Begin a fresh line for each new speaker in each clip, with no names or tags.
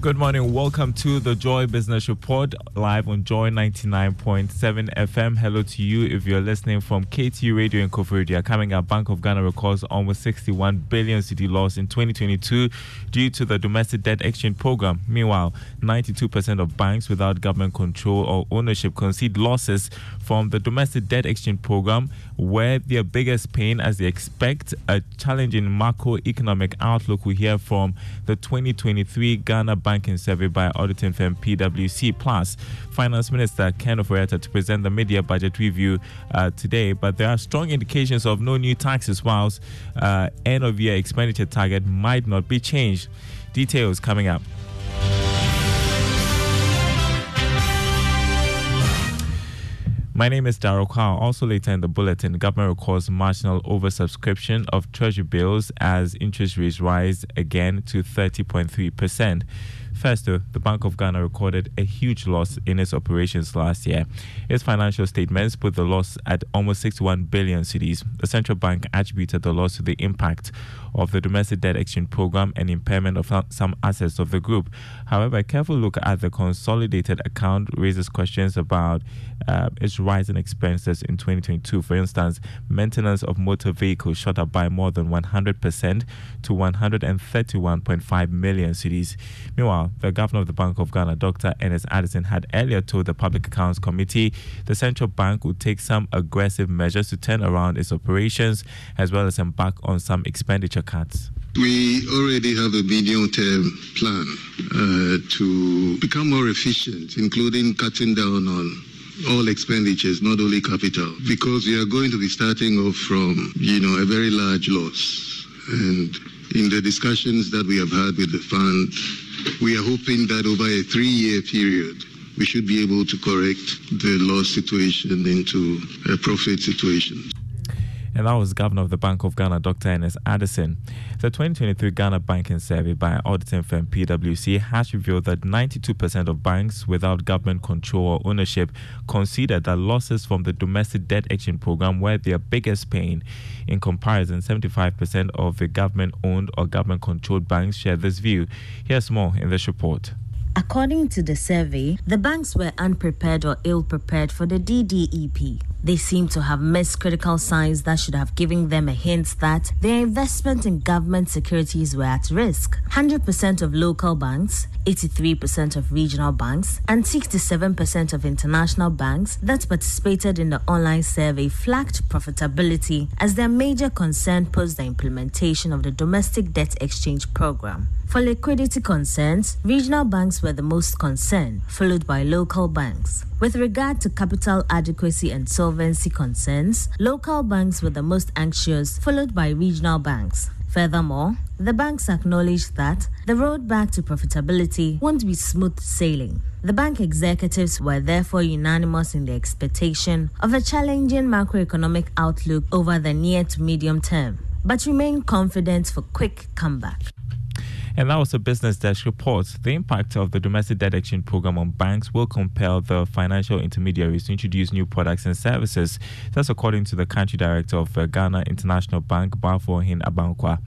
Good morning. Welcome to the Joy Business Report live on Joy 99.7 FM. Hello to you if you're listening from KT Radio in Koforidua. Coming up, Bank of Ghana records almost 61 billion cedi loss in 2022 due to the domestic debt exchange program. Meanwhile, 92% of banks without government control or ownership concede losses from the domestic debt exchange program, where their biggest pain as they expect a challenging macroeconomic outlook. We hear from the 2023 Ghana banking survey by auditing firm PwC Plus. Finance Minister Ken Ofori-Atta to present the mid-year budget review uh, today, but there are strong indications of no new taxes, whilst uh, end of year expenditure target might not be changed. Details coming up. My name is Daryl. Also later in the bulletin, government records marginal oversubscription of treasury bills as interest rates rise again to 30.3%. First, the Bank of Ghana recorded a huge loss in its operations last year. Its financial statements put the loss at almost 61 billion cedis. The central bank attributed the loss to the impact of the domestic debt exchange program and impairment of some assets of the group. However, a careful look at the consolidated account raises questions about uh, its rising expenses in 2022. For instance, maintenance of motor vehicles shot up by more than 100% to 131.5 million cedis. Meanwhile, the governor of the Bank of Ghana, Dr. Ernest Addison, had earlier told the Public Accounts Committee the central bank would take some aggressive measures to turn around its operations as well as embark on some expenditure cuts.
We already have a medium term plan uh, to become more efficient, including cutting down on all expenditures, not only capital, because we are going to be starting off from, you know, a very large loss. And in the discussions that we have had with the fund, we are hoping that over a three-year period, we should be able to correct the loss situation into a profit situation
and that was Governor of the Bank of Ghana, Dr. Ernest Addison. The 2023 Ghana Banking Survey by auditing firm PwC has revealed that 92% of banks without government control or ownership considered that losses from the domestic debt exchange program were their biggest pain. In comparison, 75% of the government owned or government controlled banks share this view. Here's more in this report.
According to the survey, the banks were unprepared or ill prepared for the DDEP. They seem to have missed critical signs that should have given them a hint that their investment in government securities were at risk. 100% of local banks, 83% of regional banks, and 67% of international banks that participated in the online survey flagged profitability as their major concern post the implementation of the domestic debt exchange program. For liquidity concerns, regional banks were the most concerned, followed by local banks. With regard to capital adequacy and solvency concerns, local banks were the most anxious, followed by regional banks. Furthermore, the banks acknowledged that the road back to profitability won't be smooth sailing. The bank executives were therefore unanimous in the expectation of a challenging macroeconomic outlook over the near to medium term, but remain confident for quick comeback.
And that was a business desk report. The impact of the domestic debt exchange program on banks will compel the financial intermediaries to introduce new products and services. That's according to the country director of uh, Ghana International Bank, Bafohin Abankwa.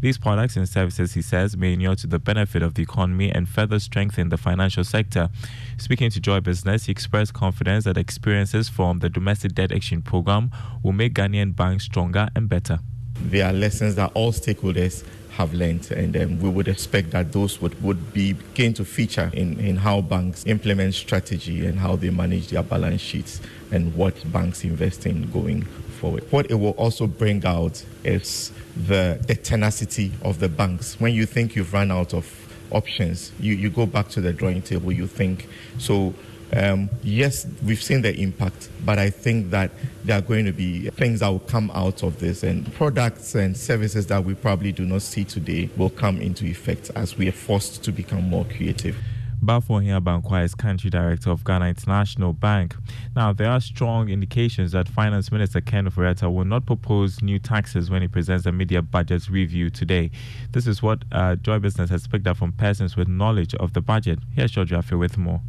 These products and services, he says, may inure to the benefit of the economy and further strengthen the financial sector. Speaking to Joy Business, he expressed confidence that experiences from the domestic debt exchange program will make Ghanaian banks stronger and better.
There are lessons that all stakeholders have learned, and um, we would expect that those would, would be begin to feature in, in how banks implement strategy and how they manage their balance sheets and what banks invest in going forward. What it will also bring out is the, the tenacity of the banks. When you think you've run out of options, you, you go back to the drawing table, you think. So Um, yes, we've seen the impact, but I think that there are going to be things that will come out of this, and products and services that we probably do not see today will come into effect as we are forced to become more creative.
Bafohia Bankwa is country director of Ghana International Bank. Now, there are strong indications that Finance Minister Ken Ofori-Atta will not propose new taxes when he presents the mid-year budget review today. This is what uh, Joy Business has picked up from persons with knowledge of the budget. Here's George Effah with more.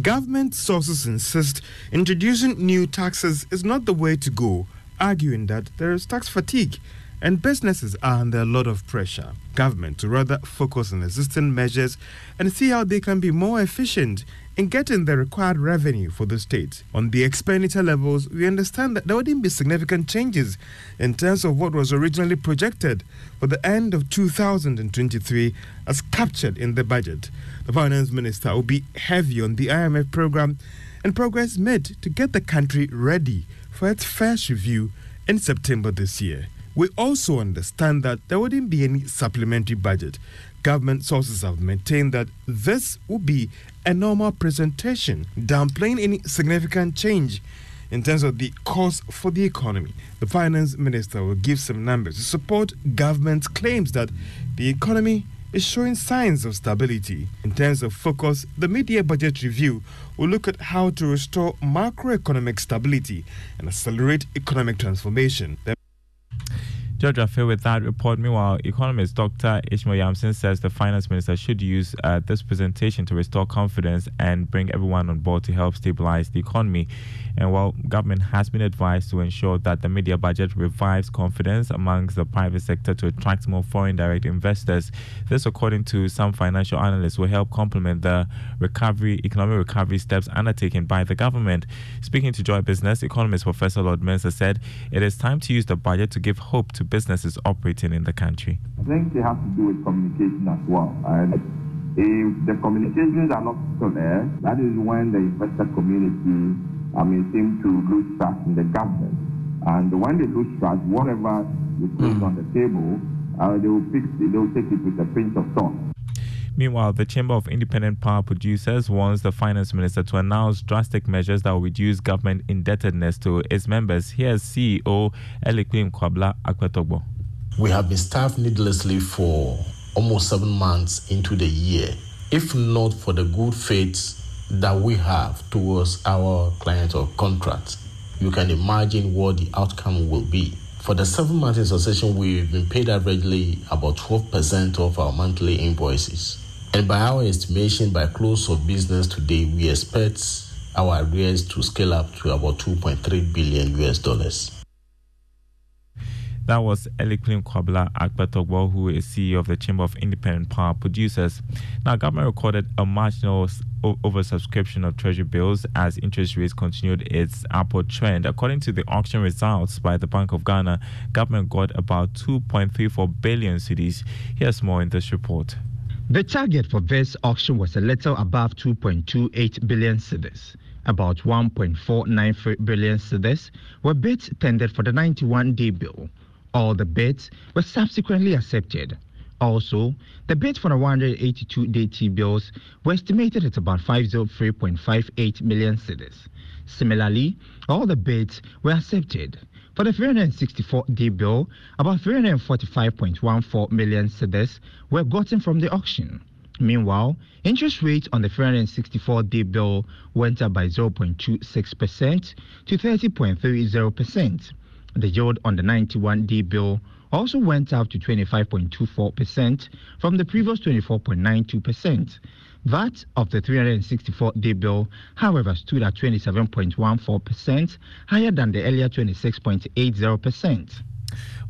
Government sources insist introducing new taxes is not the way to go, arguing that there is tax fatigue and businesses are under a lot of pressure. Government to rather focus on existing measures and see how they can be more efficient in getting the required revenue for the state. On the expenditure levels, we understand that there wouldn't be significant changes in terms of what was originally projected for the end of 2023 as captured in the budget. The finance minister will be heavy on the IMF program and progress made to get the country ready for its first review in September this year. We also understand that there wouldn't be any supplementary budget. Government sources have maintained that this will be a normal presentation, downplaying any significant change in terms of the cost for the economy. The finance minister will give some numbers to support government's claims that the economy is showing signs of stability. In terms of focus, the mid-year budget review will look at how to restore macroeconomic stability and accelerate economic transformation. The
George Effah with that report. Meanwhile, economist Dr. Ishmael Yamson says the finance minister should use uh, this presentation to restore confidence and bring everyone on board to help stabilize the economy. And while government has been advised to ensure that the mid-year budget revives confidence amongst the private sector to attract more foreign direct investors, this, according to some financial analysts, will help complement the recovery, economic recovery steps undertaken by the government. Speaking to Joy Business, economist Professor Lord Mensah said it is time to use the budget to give hope to businesses operating in the country.
I think it has to do with communication as well. And if the communications are not clear, that is when the investor community I mean, seem to lose trust in the government. And when they lose trust, whatever you put mm. on the table, uh, they will fix it, they will take it with a pinch of salt.
Meanwhile, the Chamber of Independent Power Producers wants the Finance Minister to announce drastic measures that will reduce government indebtedness to its members. Here's CEO Elikplim Kwabla Apetorgbor.
We have been staffed needlessly for almost seven months into the year. If not for the good faith that we have towards our client or contract, you can imagine what the outcome will be. For the seven months in succession, we've been paid averagely about 12% of our monthly invoices. And by our estimation, by close of business today, we expect our arrears to scale up to about 2.3 billion US dollars.
That was Elikplim Kwabla Apetorgbor, who is CEO of the Chamber of Independent Power Producers. Now, government recorded a marginal oversubscription of treasury bills as interest rates continued its upward trend. According to the auction results by the Bank of Ghana, government got about 2.34 billion cedis. Here's more in this report.
The target for this auction was a little above 2.28 billion cedis. About 1.493 billion cedis were bids tendered for the 91-day bill. All the bids were subsequently accepted. Also, the bids for the 182 day T bills were estimated at about 503.58 million cedis. Similarly, all the bids were accepted. For the 364 day bill, about 345.14 million cedis were gotten from the auction. Meanwhile, interest rates on the 364 day bill went up by 0.26% to 30.30%. The yield on the 91-day bill also went up to 25.24% from the previous 24.92%. That of the 364-day bill, however, stood at 27.14%, higher than the earlier 26.80%.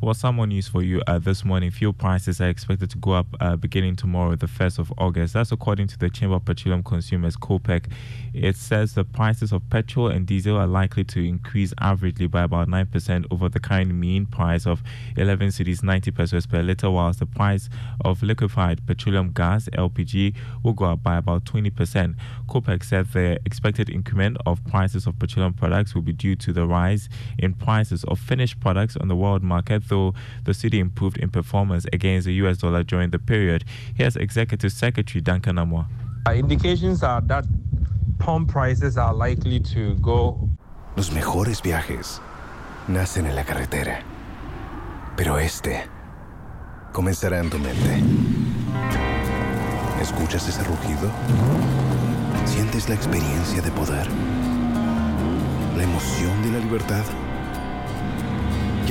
Well, some more news for you uh, this morning. Fuel prices are expected to go up uh, beginning tomorrow, the 1st of August. That's according to the Chamber of Petroleum Consumers, COPEC. It says the prices of petrol and diesel are likely to increase averagely by about 9% over the current mean price of 11 cedis, 90 pesewas per litre, whilst the price of liquefied petroleum gas, LPG, will go up by about 20%. COPEC said the expected increment of prices of petroleum products will be due to the rise in prices of finished products on the world market though the cedi improved in performance against the US dollar during the period. Here's Executive Secretary Duncan.
Uh, indications are that pump prices are likely to go.
Los mejores viajes nacen en la carretera, pero este comenzará en tu mente. ¿Escuchas ese rugido? ¿Sientes la experiencia de poder? ¿La emoción de la libertad?